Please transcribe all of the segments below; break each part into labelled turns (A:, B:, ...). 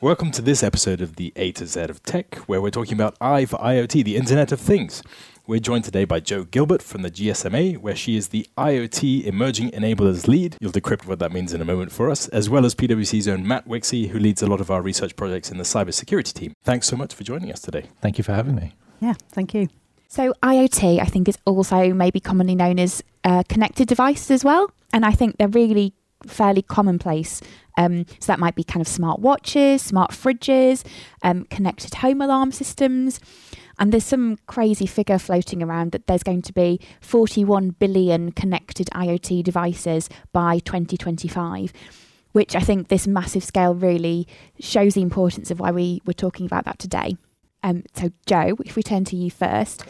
A: Welcome to this episode of the A to Z of Tech, where we're talking about I for IoT, the Internet of Things. We're joined today by Jo Gilbert from the GSMA, where she is the IoT Emerging Enablers Lead. You'll decrypt what that means in a moment for us, as well as PwC's own Matt Wixey, who leads a lot of our research projects in the cybersecurity team. Thanks so much for joining us today.
B: Thank you for having me.
C: Yeah, thank you.
D: So, IoT, I think, is also maybe commonly known as uh, connected devices as well. And I think they're really fairly commonplace. Um, so that might be kind of smart watches, smart fridges, um, connected home alarm systems. And there's some crazy figure floating around that there's going to be 41 billion connected IoT devices by 2025, which I think this massive scale really shows the importance of why we, we're talking about that today. Um, so, Jo, if we turn to you first,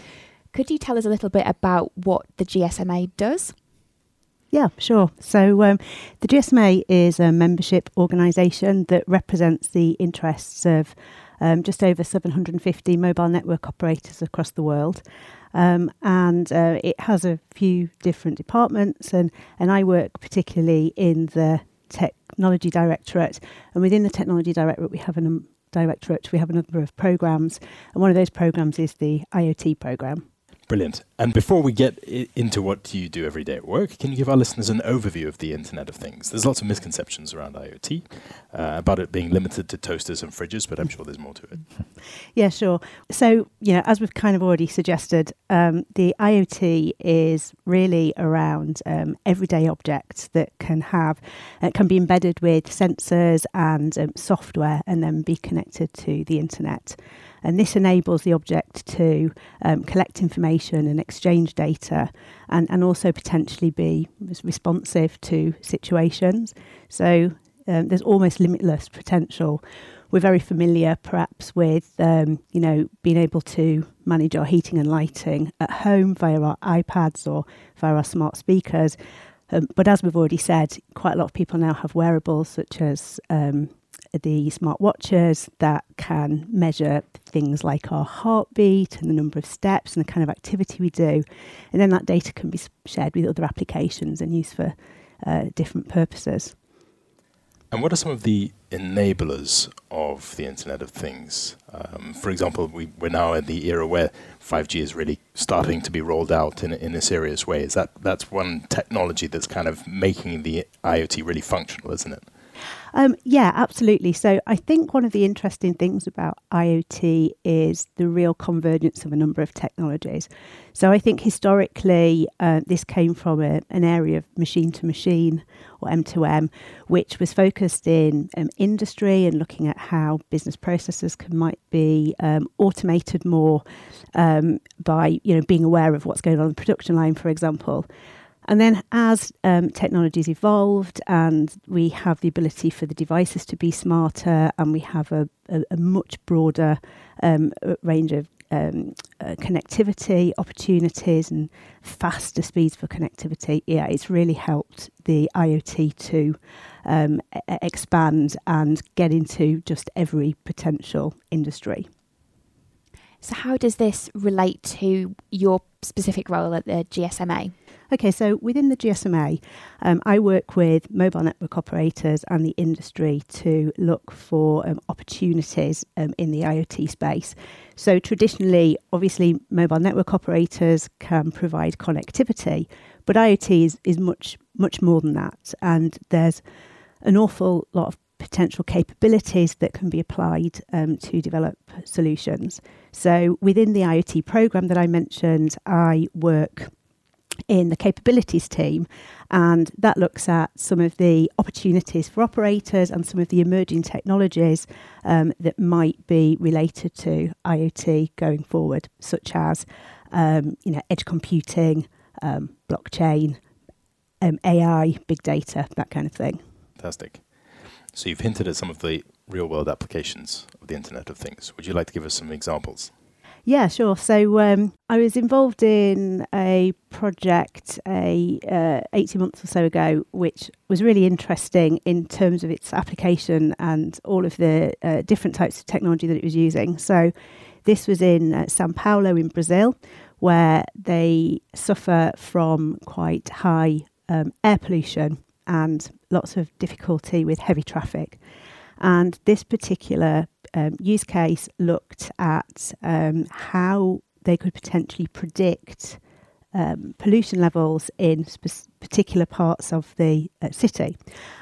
D: could you tell us a little bit about what the GSMA does?
C: Yeah, sure. So um, the GSMA is a membership organisation that represents the interests of um, just over 750 mobile network operators across the world. Um, and uh, it has a few different departments, and, and I work particularly in the technology directorate. And within the technology directorate, we have a directorate, we have a number of programs, and one of those programs is the IoT program.
A: Brilliant. And before we get I- into what you do every day at work, can you give our listeners an overview of the Internet of Things? There's lots of misconceptions around IoT, uh, about it being limited to toasters and fridges, but I'm sure there's more to it.
C: Yeah, sure. So, you know, as we've kind of already suggested, um, the IoT is really around um, everyday objects that can have, uh, can be embedded with sensors and um, software and then be connected to the internet. And this enables the object to um, collect information and exchange data and, and also potentially be responsive to situations. So um, there's almost limitless potential. We're very familiar, perhaps, with um, you know being able to manage our heating and lighting at home via our iPads or via our smart speakers. Um, but as we've already said, quite a lot of people now have wearables such as um, the smart watches that can measure things like our heartbeat and the number of steps and the kind of activity we do. And then that data can be shared with other applications and used for uh, different purposes.
A: And what are some of the enablers of the Internet of Things? Um, for example, we, we're now in the era where 5G is really starting to be rolled out in, in a serious way. Is that that's one technology that's kind of making the IoT really functional, isn't it?
C: Um, yeah, absolutely. So I think one of the interesting things about IoT is the real convergence of a number of technologies. So I think historically uh, this came from a, an area of machine to machine or M2M, which was focused in um, industry and looking at how business processes can might be um, automated more um, by you know being aware of what's going on in the production line, for example. And then, as um, technologies evolved and we have the ability for the devices to be smarter, and we have a, a, a much broader um, range of um, uh, connectivity opportunities and faster speeds for connectivity, yeah, it's really helped the IoT to um, e- expand and get into just every potential industry.
D: So, how does this relate to your specific role at the GSMA?
C: Okay, so within the GSMA, um, I work with mobile network operators and the industry to look for um, opportunities um, in the IoT space. So, traditionally, obviously, mobile network operators can provide connectivity, but IoT is, is much, much more than that. And there's an awful lot of potential capabilities that can be applied um, to develop solutions. So, within the IoT program that I mentioned, I work in the capabilities team, and that looks at some of the opportunities for operators and some of the emerging technologies um, that might be related to IoT going forward, such as um, you know edge computing, um, blockchain, um, AI, big data, that kind of thing.
A: Fantastic. So you've hinted at some of the real world applications of the Internet of Things. Would you like to give us some examples?
C: Yeah, sure. So um, I was involved in a project a uh, 18 months or so ago, which was really interesting in terms of its application and all of the uh, different types of technology that it was using. So this was in uh, Sao Paulo in Brazil, where they suffer from quite high um, air pollution and lots of difficulty with heavy traffic. And this particular um, use case looked at um, how they could potentially predict um, pollution levels in sp- particular parts of the uh, city.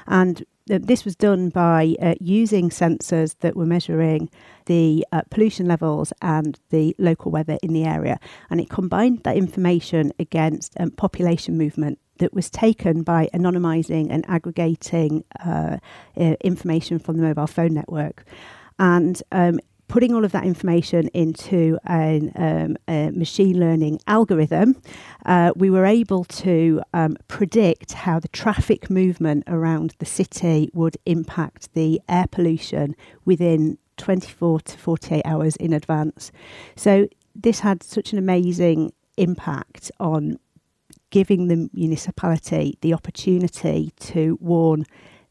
C: And uh, this was done by uh, using sensors that were measuring the uh, pollution levels and the local weather in the area. And it combined that information against um, population movement that was taken by anonymising and aggregating uh, uh, information from the mobile phone network. And um, putting all of that information into an, um, a machine learning algorithm, uh, we were able to um, predict how the traffic movement around the city would impact the air pollution within 24 to 48 hours in advance. So, this had such an amazing impact on giving the municipality the opportunity to warn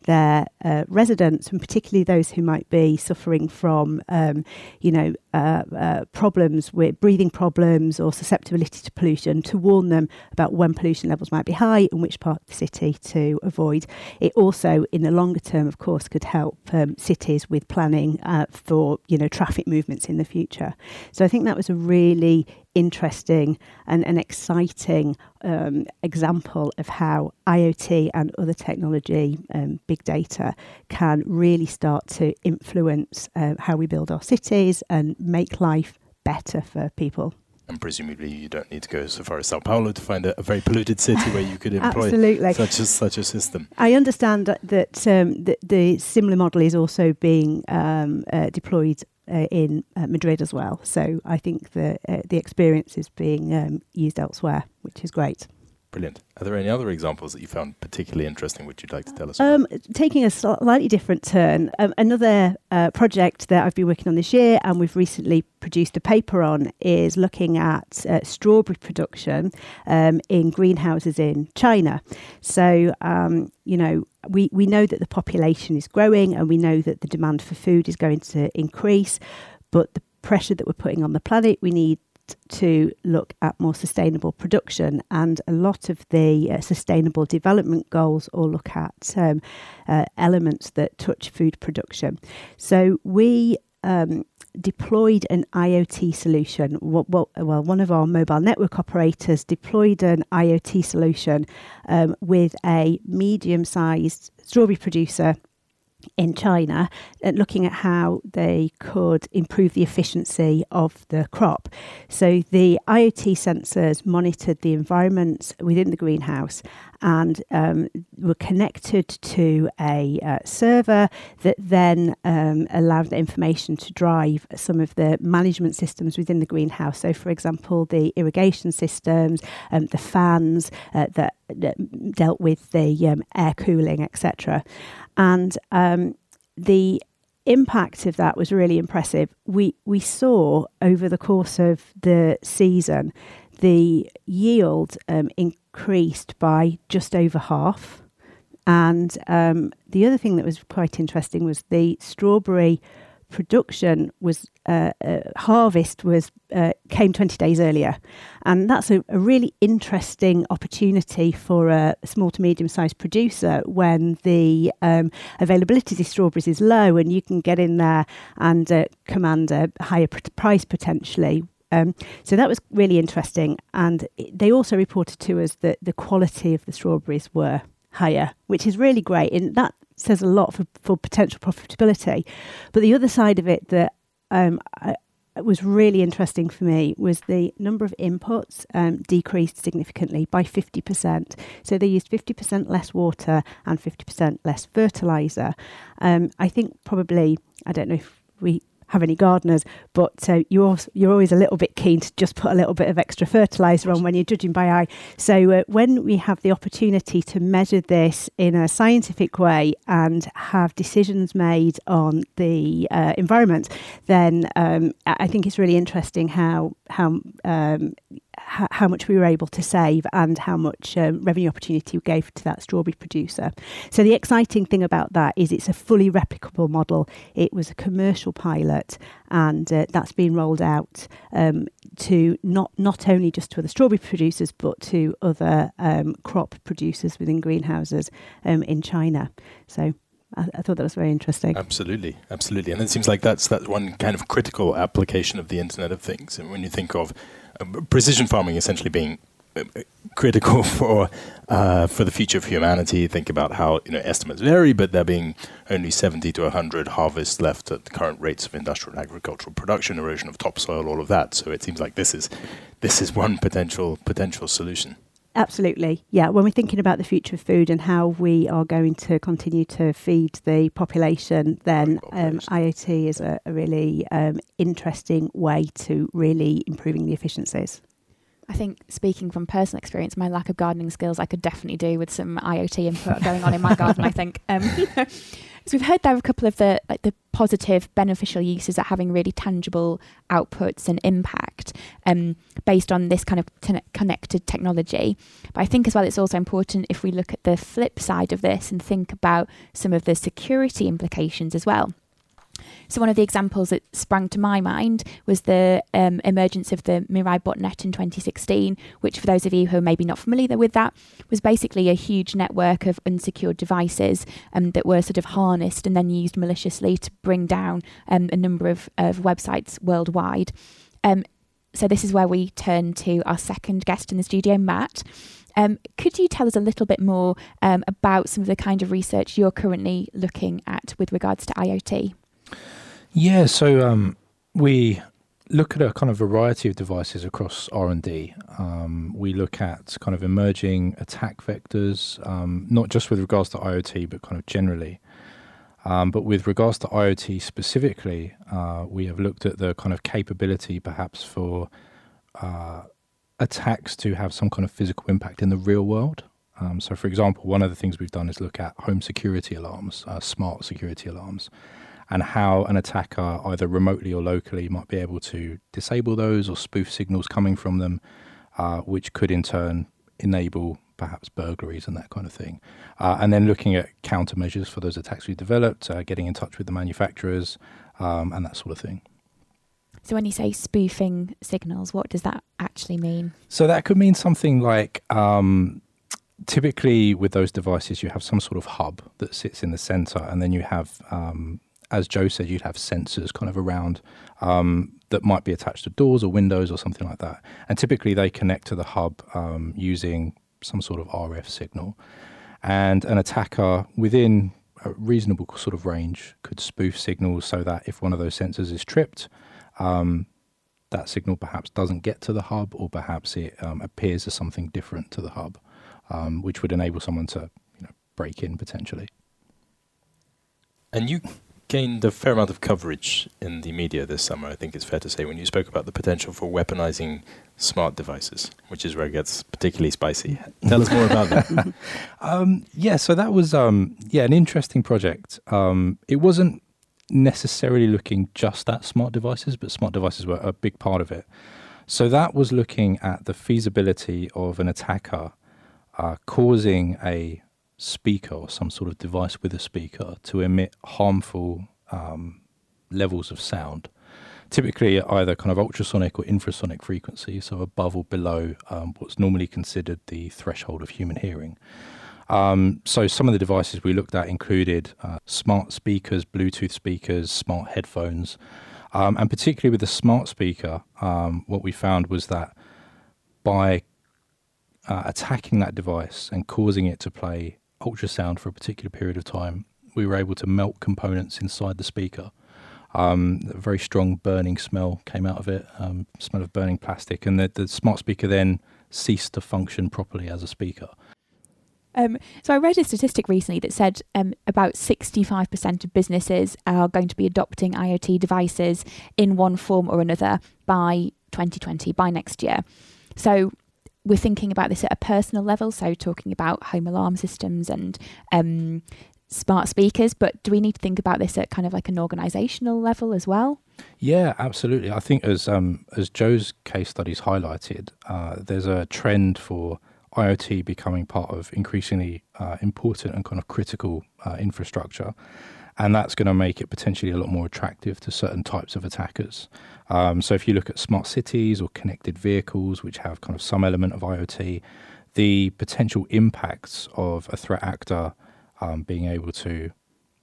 C: their uh, residents, and particularly those who might be suffering from, um, you know, uh, uh, problems with breathing problems or susceptibility to pollution, to warn them about when pollution levels might be high and which part of the city to avoid. It also, in the longer term, of course, could help um, cities with planning uh, for, you know, traffic movements in the future. So I think that was a really interesting and an exciting um, example of how IoT and other technology, um, big data, can really start to influence uh, how we build our cities and make life better for people.
A: And presumably, you don't need to go so far as Sao Paulo to find a, a very polluted city where you could employ such a, such a system.
C: I understand that, that um, the, the, similar model is also being um, uh, deployed uh, in uh, Madrid as well. So I think the uh, the experience is being um, used elsewhere, which is great.
A: Brilliant. Are there any other examples that you found particularly interesting which you'd like to tell us
C: um, Taking a slightly different turn, um, another uh, project that I've been working on this year and we've recently produced a paper on is looking at uh, strawberry production um, in greenhouses in China. So, um, you know, we, we know that the population is growing and we know that the demand for food is going to increase, but the pressure that we're putting on the planet, we need to look at more sustainable production, and a lot of the uh, sustainable development goals all look at um, uh, elements that touch food production. So we um, deployed an IoT solution. Well, well, one of our mobile network operators deployed an IoT solution um, with a medium sized strawberry producer in China, uh, looking at how they could improve the efficiency of the crop. So the IoT sensors monitored the environment within the greenhouse and um, were connected to a uh, server that then um, allowed the information to drive some of the management systems within the greenhouse. So, for example, the irrigation systems, um, the fans uh, that, that, dealt with the um, air cooling, etc. And um, the impact of that was really impressive. We we saw over the course of the season the yield um, increased by just over half. And um, the other thing that was quite interesting was the strawberry production was uh, uh, harvest was uh, came 20 days earlier. And that's a, a, really interesting opportunity for a small to medium sized producer when the um, availability of strawberries is low and you can get in there and uh, command a higher pr- price potentially. Um, so that was really interesting. And they also reported to us that the quality of the strawberries were higher, which is really great. And that says a lot for, for potential profitability. But the other side of it that um, I, was really interesting for me was the number of inputs um, decreased significantly by 50%. So they used 50% less water and 50% less fertilizer. Um, I think probably, I don't know if we have any gardeners, but uh, you're you're always a little bit keen to just put a little bit of extra fertilizer on when you're judging by eye. So uh, when we have the opportunity to measure this in a scientific way and have decisions made on the uh, environment, then um, I think it's really interesting how how um, how much we were able to save and how much um, revenue opportunity we gave to that strawberry producer. So the exciting thing about that is it's a fully replicable model. It was a commercial pilot, and uh, that's been rolled out um, to not not only just to other strawberry producers but to other um, crop producers within greenhouses um, in China. So I, I thought that was very interesting.
A: Absolutely, absolutely, and it seems like that's that's one kind of critical application of the Internet of Things. And when you think of uh, precision farming essentially being uh, critical for uh, for the future of humanity. Think about how you know estimates vary, but there being only 70 to 100 harvests left at the current rates of industrial and agricultural production, erosion of topsoil, all of that. So it seems like this is this is one potential potential solution.
C: Absolutely. Yeah. When we're thinking about the future of food and how we are going to continue to feed the population, then um, IoT is a, a really um, interesting way to really improving the efficiencies.
D: I think speaking from personal experience, my lack of gardening skills, I could definitely do with some IoT input going on in my garden. I think. Um, so we've heard there a couple of the like the positive, beneficial uses at having really tangible outputs and impact um, based on this kind of connected technology. But I think as well, it's also important if we look at the flip side of this and think about some of the security implications as well. So one of the examples that sprang to my mind was the um, emergence of the Mirai botnet in 2016, which for those of you who are maybe not familiar with that, was basically a huge network of unsecured devices um, that were sort of harnessed and then used maliciously to bring down um, a number of, of websites worldwide. Um, so this is where we turn to our second guest in the studio, Matt. Um, could you tell us a little bit more um, about some of the kind of research you're currently looking at with regards to IoT?
B: Yeah, so um, we look at a kind of variety of devices across R and D. Um, we look at kind of emerging attack vectors, um, not just with regards to IoT, but kind of generally. Um, but with regards to IoT specifically, uh, we have looked at the kind of capability, perhaps for uh, attacks to have some kind of physical impact in the real world. Um, so, for example, one of the things we've done is look at home security alarms, uh, smart security alarms and how an attacker, either remotely or locally, might be able to disable those or spoof signals coming from them, uh, which could in turn enable perhaps burglaries and that kind of thing. Uh, and then looking at countermeasures for those attacks we've developed, uh, getting in touch with the manufacturers, um, and that sort of thing.
D: So, when you say spoofing signals, what does that actually mean?
B: So, that could mean something like um, typically with those devices, you have some sort of hub that sits in the center, and then you have um, as Jo said, you'd have sensors kind of around um, that might be attached to doors or windows or something like that. And typically they connect to the hub um, using some sort of RF signal. And an attacker within a reasonable sort of range could spoof signals so that if one of those sensors is tripped, um, that signal perhaps doesn't get to the hub or perhaps it um, appears as something different to the hub, um, which would enable someone to you know, break in potentially.
A: And you gained a fair amount of coverage in the media this summer, I think it's fair to say, when you spoke about the potential for weaponizing smart devices, which is where it gets particularly spicy. Tell us more about that.
B: um, yeah, so that was um, yeah an interesting project. Um, it wasn't necessarily looking just at smart devices, but smart devices were a big part of it. So that was looking at the feasibility of an attacker uh, causing a speaker or some sort of device with a speaker to emit harmful um, levels of sound. Typically, either kind of ultrasonic or infrasonic frequency, so above or below um, what's normally considered the threshold of human hearing. Um, so, some of the devices we looked at included uh, smart speakers, Bluetooth speakers, smart headphones, um, and particularly with the smart speaker, um, what we found was that by uh, attacking that device and causing it to play ultrasound for a particular period of time, we were able to melt components inside the speaker. Um, a very strong burning smell came out of it, um, smell of burning plastic, and the, the smart speaker then ceased to function properly as a speaker.
D: Um, so I read a statistic recently that said um, about 65% of businesses are going to be adopting IoT devices in one form or another by 2020, by next year. So we're thinking about this at a personal level, so talking about home alarm systems and um, smart speakers, but do we need to think about this at kind of like an organizational level as well?
B: Yeah, absolutely. I think as um, as Jo's case studies highlighted, uh, there's a trend for IoT becoming part of increasingly uh, important and kind of critical uh, infrastructure and that's going to make it potentially a lot more attractive to certain types of attackers. Um, so if you look at smart cities or connected vehicles, which have kind of some element of IoT, the potential impacts of a threat actor um, being able to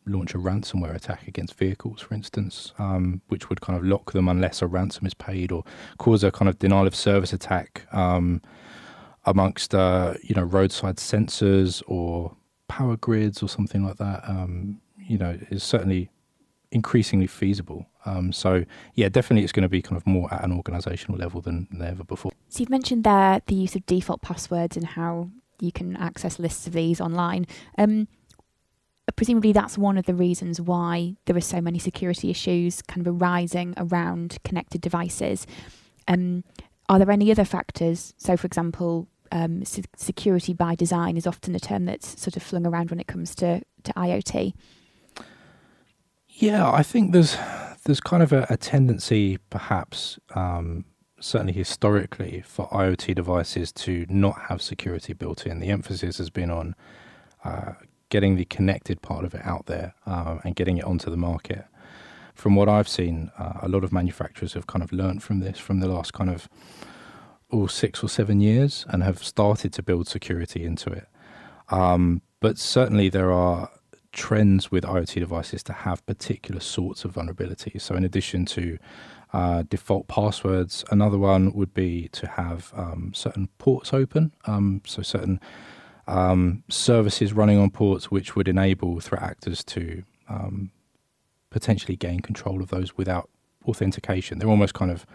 B: launch a ransomware attack against vehicles, for instance, um, which would kind of lock them unless a ransom is paid, or cause a kind of denial of service attack um, amongst uh, you know roadside sensors or power grids or something like that. Um, you know, is certainly increasingly feasible. Um, so yeah, definitely, it's going to be kind of more at an organisational level than, than ever before.
D: So you've mentioned there the use of default passwords and how you can access lists of these online. Um, presumably that's one of the reasons why there are so many security issues kind of arising around connected devices. Um, are there any other factors? So, for example, um, se- security by design is often a term that's sort of flung around when it comes to, to IoT.
B: Yeah, I think there's there's kind of a, a tendency, perhaps, um, certainly historically, for IoT devices to not have security built in. The emphasis has been on uh, getting the connected part of it out there uh, and getting it onto the market. From what I've seen, uh, a lot of manufacturers have kind of learned from this from the last kind of oh, six or seven years and have started to build security into it. Um, but certainly there are trends with IoT devices to have particular sorts of vulnerabilities. So, in addition to uh, default passwords, another one would be to have um, certain ports open. Um, so, certain um, services running on ports which would enable threat actors to um, potentially gain control of those without authentication. They're almost kind of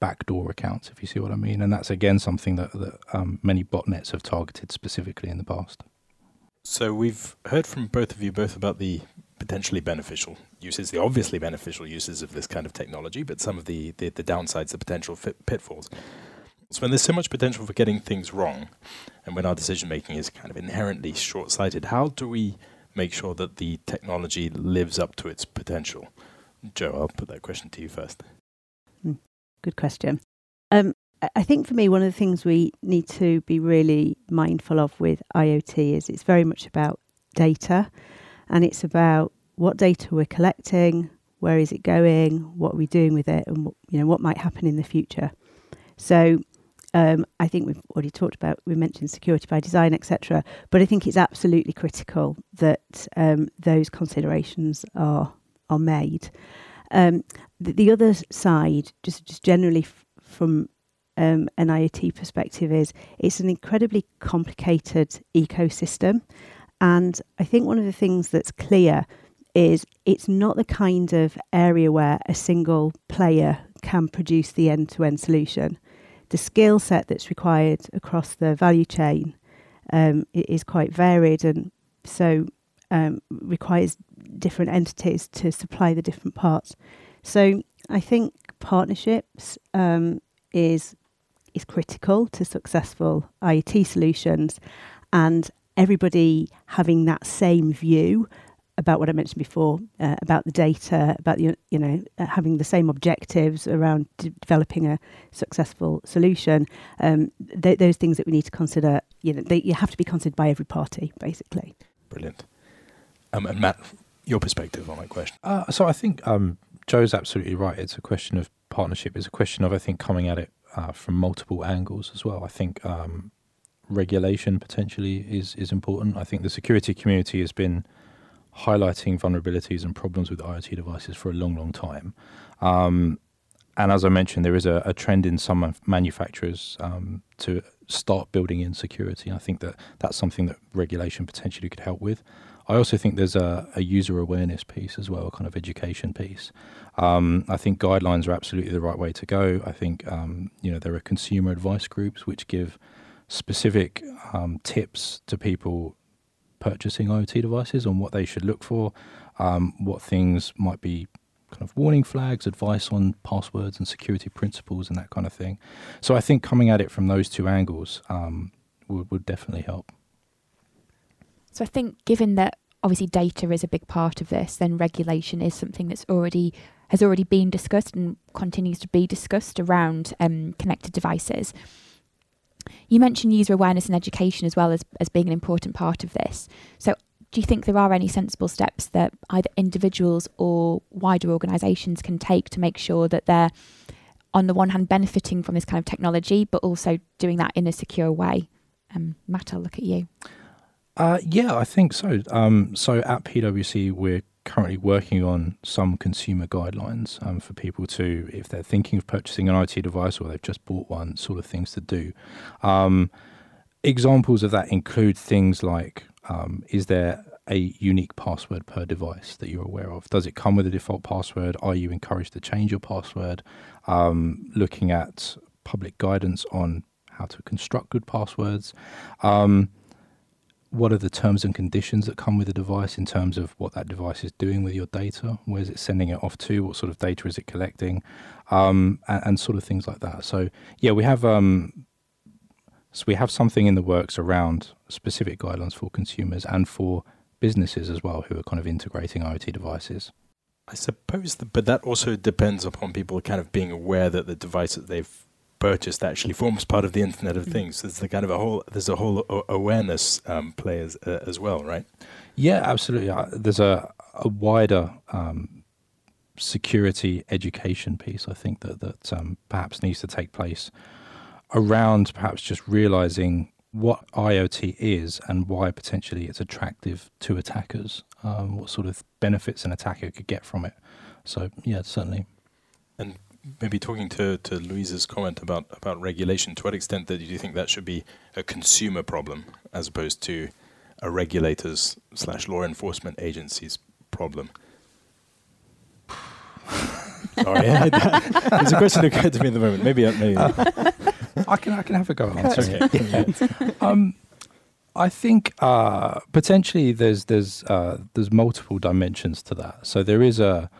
B: backdoor accounts, if you see what I mean. And that's again something that, that um, many botnets have targeted specifically in the past.
A: So we've heard from both of you both about the potentially beneficial uses, the obviously beneficial uses of this kind of technology, but some of the, the, the downsides, the potential fit, pitfalls. So when there's so much potential for getting things wrong, and when our decision making is kind of inherently short sighted, how do we make sure that the technology lives up to its potential? Jo, I'll put that question to you first.
C: Hmm, good question. Um, I think for me, one of the things we need to be really mindful of with IoT is it's very much about data and it's about what data we're collecting, where is it going, what are we doing with it, and what, you know what might happen in the future. So um, I think we've already talked about, we mentioned security by design, etc. But I think it's absolutely critical that um, those considerations are are made. Um, the, the, other side, just just generally f- from um, an IoT perspective, is it's an incredibly complicated ecosystem, and I think one of the things that's clear is it's not the kind of area where a single player can produce the end-to-end solution the skill set that's required across the value chain um, is quite varied and so um, requires different entities to supply the different parts. So I think partnerships um, is is critical to successful IoT solutions, and everybody having that same view about what I mentioned before uh, about the data, about the, you know uh, having the same objectives around d- developing a successful solution. Um, th- those things that we need to consider, you know, they you have to be considered by every party, basically.
A: Brilliant. Um, and Matt, your perspective on that question?
B: Uh, so I think um, Jo's absolutely right. It's a question of partnership. It's a question of I think coming at it uh, from multiple angles as well. I think um, regulation potentially is is important. I think the security community has been highlighting vulnerabilities and problems with IoT devices for a long, long time. Um, and as I mentioned, there is a, a trend in some manufacturers um, to start building in security. I think that that's something that regulation potentially could help with. I also think there's a, a user awareness piece as well, a kind of education piece. Um, I think guidelines are absolutely the right way to go. I think um, you know there are consumer advice groups which give specific um, tips to people purchasing IoT devices on what they should look for, um, what things might be kind of warning flags, advice on passwords and security principles, and that kind of thing. So I think coming at it from those two angles um, would, would definitely help.
D: So I think, given that obviously data is a big part of this, then regulation is something that's already has already been discussed and continues to be discussed around um, connected devices. You mentioned user awareness and education as well as, as being an important part of this. So, do you think there are any sensible steps that either individuals or wider organisations can take to make sure that they're, on the one hand, benefiting from this kind of technology, but also doing that in a secure way? Um, Matt, I'll look at you.
B: Uh, yeah, I think so. Um, so at PwC, we're currently working on some consumer guidelines um, for people to, if they're thinking of purchasing an IT device or they've just bought one, sort of things to do. Um, examples of that include things like um, is there a unique password per device that you're aware of? Does it come with a default password? Are you encouraged to change your password? Um, looking at public guidance on how to construct good passwords. Um, what are the terms and conditions that come with the device in terms of what that device is doing with your data? Where is it sending it off to? What sort of data is it collecting? Um, and, and, sort of things like that. So yeah, we have um, so we have something in the works around specific guidelines for consumers and for businesses as well who are kind of integrating IoT devices.
A: I suppose, that, but that also depends upon people kind of being aware that the device that they've purchased actually forms part of the Internet of mm. Things. There's a kind of a whole there's a whole awareness um, play as, uh, as well, right?
B: Yeah, absolutely. Uh, there's a a wider um, security education piece. I think that that um, perhaps needs to take place around perhaps just realizing what IoT is and why potentially it's attractive to attackers. Um, what sort of benefits an attacker could get from it. So yeah, certainly.
A: And maybe talking to, to Louise's comment about, about regulation, to what extent that do you think that should be a consumer problem as opposed to a regulator's slash law enforcement agency's problem? Sorry, there's a question that occurred to me at the moment. Maybe, maybe. Uh,
B: I can I can have a go at answering it. um, I think uh, potentially there's there's uh, there's multiple dimensions to that. So there is a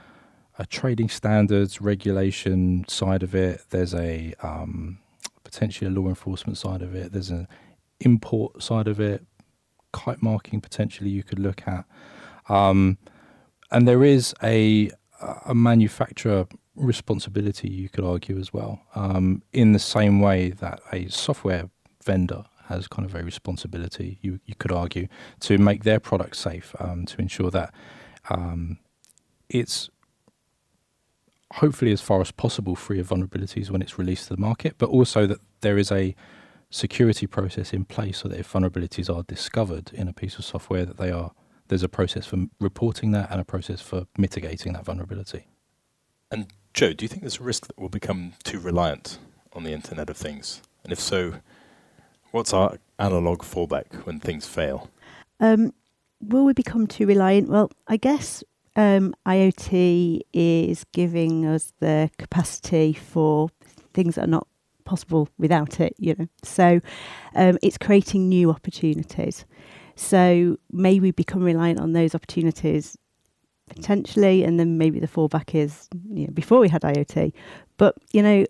B: a trading standards regulation side of it. There's a um, potentially a law enforcement side of it. There's an import side of it. Kite marking potentially you could look at, um, and there is a a manufacturer responsibility you could argue as well. Um, in the same way that a software vendor has kind of a responsibility, you you could argue, to make their product safe, um, to ensure that um, it's hopefully as far as possible free of vulnerabilities when it's released to the market, but also that there is a security process in place so that if vulnerabilities are discovered in a piece of software that they are there's a process for reporting that and a process for mitigating that vulnerability.
A: And Jo, do you think there's a risk that we'll become too reliant on the Internet of Things? And if so, what's our analog fallback when things fail?
C: Um, will we become too reliant? Well, I guess um, IoT is giving us the capacity for things that are not possible without it, you know. So um, it's creating new opportunities. So may we become reliant on those opportunities potentially, and then maybe the fallback is you know, before we had IoT. But you know,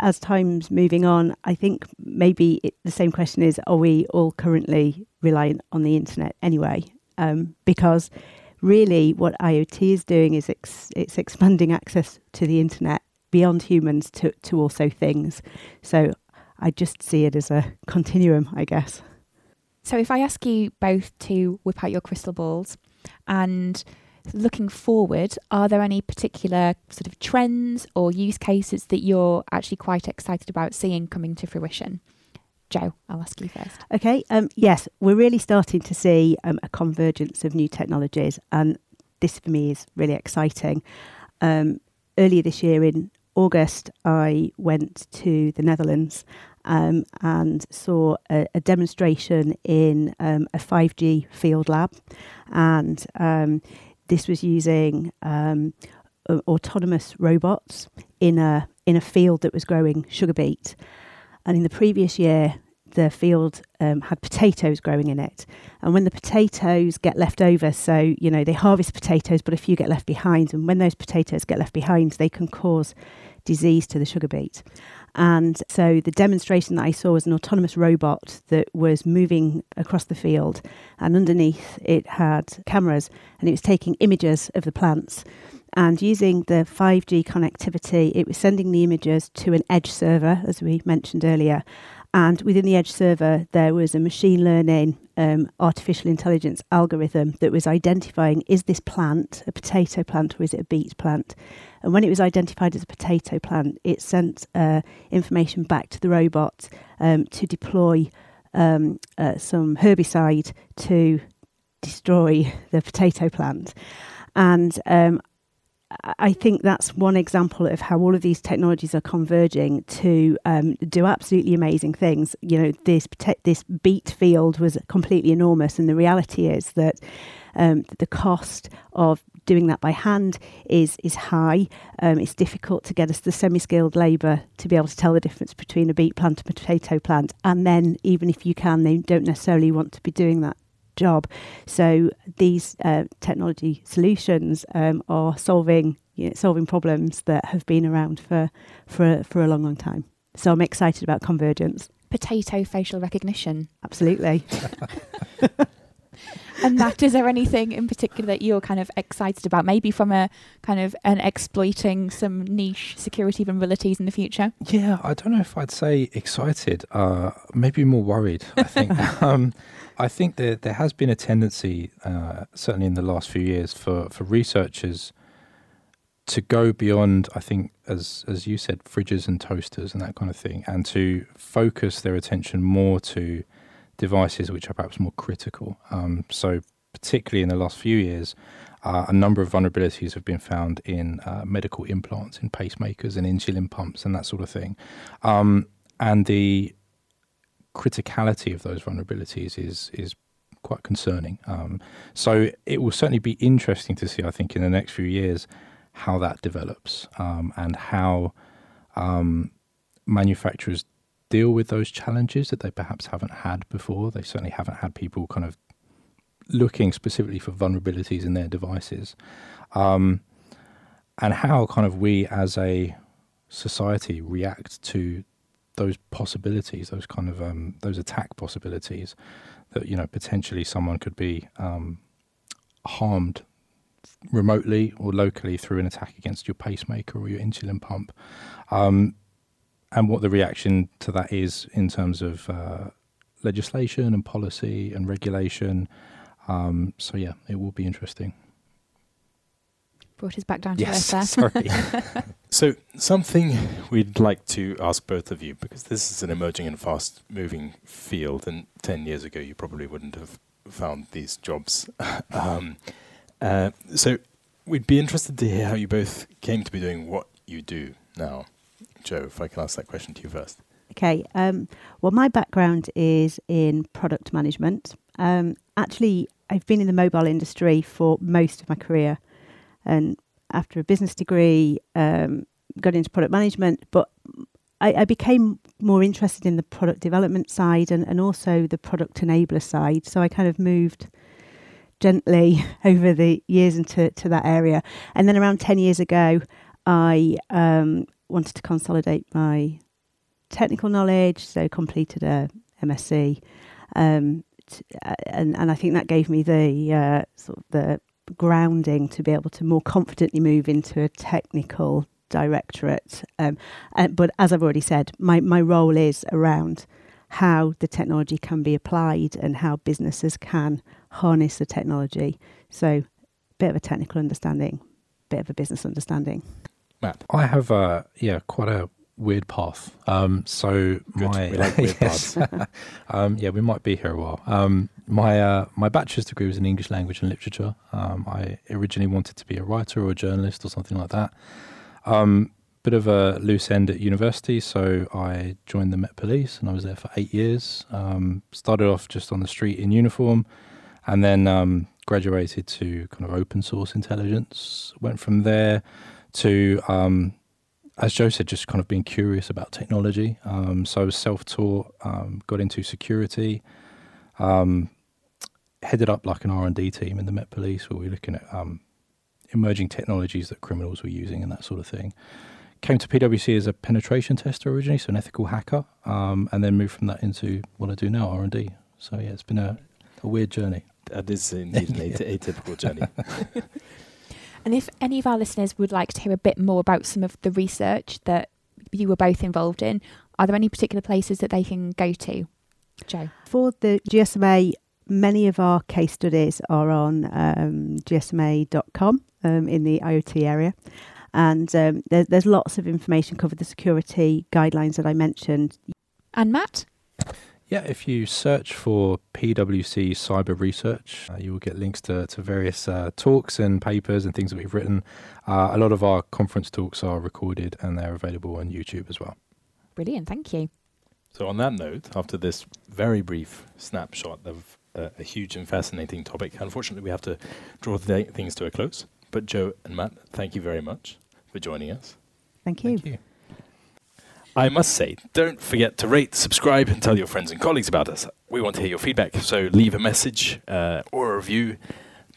C: as time's moving on, I think maybe it, the same question is: Are we all currently reliant on the internet anyway? Um, because really what IoT is doing is ex- it's expanding access to the internet beyond humans to, to also things. So I just see it as a continuum, I guess.
D: So if I ask you both to whip out your crystal balls and looking forward, are there any particular sort of trends or use cases that you're actually quite excited about seeing coming to fruition? Jo, I'll ask you first.
C: Okay. Um, yes, we're really starting to see um, a convergence of new technologies, and this for me is really exciting. Um, earlier this year in August, I went to the Netherlands um, and saw a, a demonstration in um, a 5G field lab, and um, this was using autonomous robots in a in a field that was growing sugar beet. And in the previous year, the field um, had potatoes growing in it. And when the potatoes get left over, so, you know, they harvest potatoes, but a few get left behind. And when those potatoes get left behind, they can cause disease to the sugar beet. And so the demonstration that I saw was an autonomous robot that was moving across the field. And underneath it had cameras and it was taking images of the plants. And using the 5G connectivity, it was sending the images to an edge server, as we mentioned earlier. And within the Edge server, there was a machine learning um, artificial intelligence algorithm that was identifying is this plant a potato plant or is it a beet plant? And when it was identified as a potato plant, it sent uh, information back to the robot um, to deploy um, uh, some herbicide to destroy the potato plant. And um, I think that's one example of how all of these technologies are converging to um, do absolutely amazing things. You know, this this beet field was completely enormous, and the reality is that um, the cost of doing that by hand is is high. Um, it's difficult to get us the semi-skilled labour to be able to tell the difference between a beet plant and a potato plant. And then, even if you can, they don't necessarily want to be doing that job. So these uh, technology solutions um, are solving you know, solving problems that have been around for for for a long, long time. So I'm excited about convergence.
D: Potato facial recognition.
C: Absolutely.
D: and Matt, is there anything in particular that you're kind of excited about? Maybe from a kind of an exploiting some niche security vulnerabilities in the future?
B: Yeah, I don't know if I'd say excited. Uh, maybe more worried. I think. um, I think there there has been a tendency, uh, certainly in the last few years, for for researchers to go beyond. I think, as as you said, fridges and toasters and that kind of thing, and to focus their attention more to devices which are perhaps more critical. Um, so, particularly in the last few years, uh, a number of vulnerabilities have been found in uh, medical implants, in pacemakers, and insulin pumps, and that sort of thing. Um, and the criticality of those vulnerabilities is is quite concerning. Um, so it will certainly be interesting to see, I think, in the next few years, how that develops um, and how um, manufacturers deal with those challenges that they perhaps haven't had before. They certainly haven't had people kind of looking specifically for vulnerabilities in their devices, um, and how kind of we as a society react to those possibilities, those kind of um, those attack possibilities that you know potentially someone could be um, harmed remotely or locally through an attack against your pacemaker or your insulin pump, um, and what the reaction to that is in terms of uh, legislation and policy and regulation. Um, so yeah, it will be interesting
D: brought us back down to
B: yes,
D: earth
B: there.
A: Sorry. so, something we'd like to ask both of you, because this is an emerging and fast moving field, and 10 years ago you probably wouldn't have found these jobs. um, uh, so, we'd be interested to hear how you both came to be doing what you do now. Jo, if I can ask that question to you first.
C: Okay. Um, well, my background is in product management. Um, actually, I've been in the mobile industry for most of my career and after a business degree, um, got into product management. But I, I, became more interested in the product development side and, and also the product enabler side. So I kind of moved gently over the years into to that area. And then around 10 years ago, I um, wanted to consolidate my technical knowledge, so completed a MSc. Um, t- uh, and, and I think that gave me the uh, sort of the grounding to be able to more confidently move into a technical directorate. Um, uh, but as I've already said, my, my role is around how the technology can be applied and how businesses can harness the technology. So, a bit of a technical understanding, bit of a business understanding.
A: Matt,
B: I have uh, yeah quite a weird path. Um, so
A: Good.
B: my
A: we like weird
B: yes. um, yeah, we might be here a while. Um, my uh, my bachelor's degree was in English language and literature. Um, I originally wanted to be a writer or a journalist or something like that. Um, bit of a loose end at university, so I joined the Met Police and I was there for eight years. Um, started off just on the street in uniform, and then graduated to kind of open source intelligence. Went from there to as Jo said, just kind of being curious about technology. Um, so I was self-taught, um, got into security, um, headed up like an R&D team in the Met Police where we were looking at um, emerging technologies that criminals were using and that sort of thing. Came to PwC as a penetration tester originally, so an ethical hacker, um, and then moved from that into what I do now, R&D. So yeah, it's been a, a weird journey.
A: That is indeed an atypical journey.
D: And if any of our listeners would like to hear a bit more about some of the research that you were both involved in, are there any particular places that they can go to? Jo?
C: For the GSMA, many of our case studies are on um, gsma.com um, in the IoT area. And um, there, there's lots of information covered the security guidelines that I mentioned.
D: And Matt?
B: Yeah, if you search for PwC Cyber Research, uh, you will get links to, to various uh, talks and papers and things that we've written. Uh, a lot of our conference talks are recorded and they're available on YouTube as well.
D: Brilliant, thank you.
A: So, on that note, after this very brief snapshot of uh, a huge and fascinating topic, unfortunately, we have to draw th- things to a close. But, Jo and Matt, thank you very much for joining us.
C: Thank you.
B: Thank you.
A: I must say, don't forget to rate, subscribe, and tell your friends and colleagues about us. We want to hear your feedback, so leave a message uh, or a review.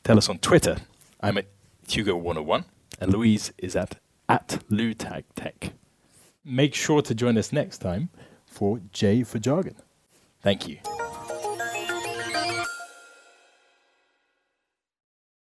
A: Tell us on Twitter. I'm at Hugo101, and Louise is at, at LouTagTech. Make sure to join us next time for J for Jargon. Thank you.